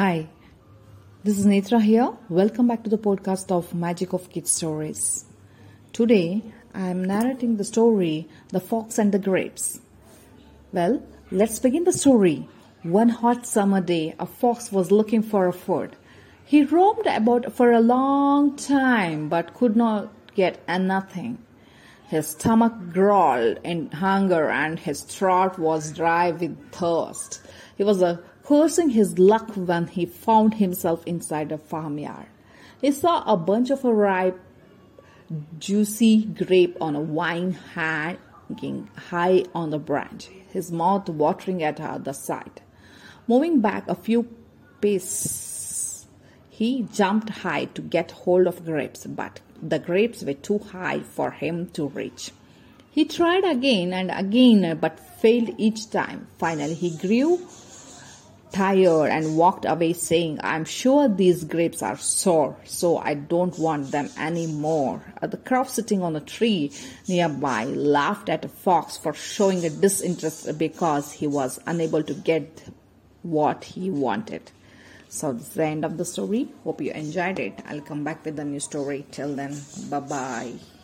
Hi, this is Netra here. Welcome back to the podcast of Magic of Kids Stories. Today I am narrating the story The Fox and the Grapes. Well, let's begin the story. One hot summer day, a fox was looking for a food. He roamed about for a long time but could not get nothing. His stomach growled in hunger and his throat was dry with thirst. He was uh, cursing his luck when he found himself inside a farmyard. He saw a bunch of a ripe, juicy grape on a vine hanging high on the branch, his mouth watering at the sight. Moving back a few paces, he jumped high to get hold of grapes, but the grapes were too high for him to reach. He tried again and again, but failed each time. Finally, he grew tired and walked away saying, I'm sure these grapes are sour, so I don't want them anymore. The crow sitting on a tree nearby laughed at a fox for showing a disinterest because he was unable to get what he wanted. So this is the end of the story. Hope you enjoyed it. I'll come back with a new story. Till then, bye bye.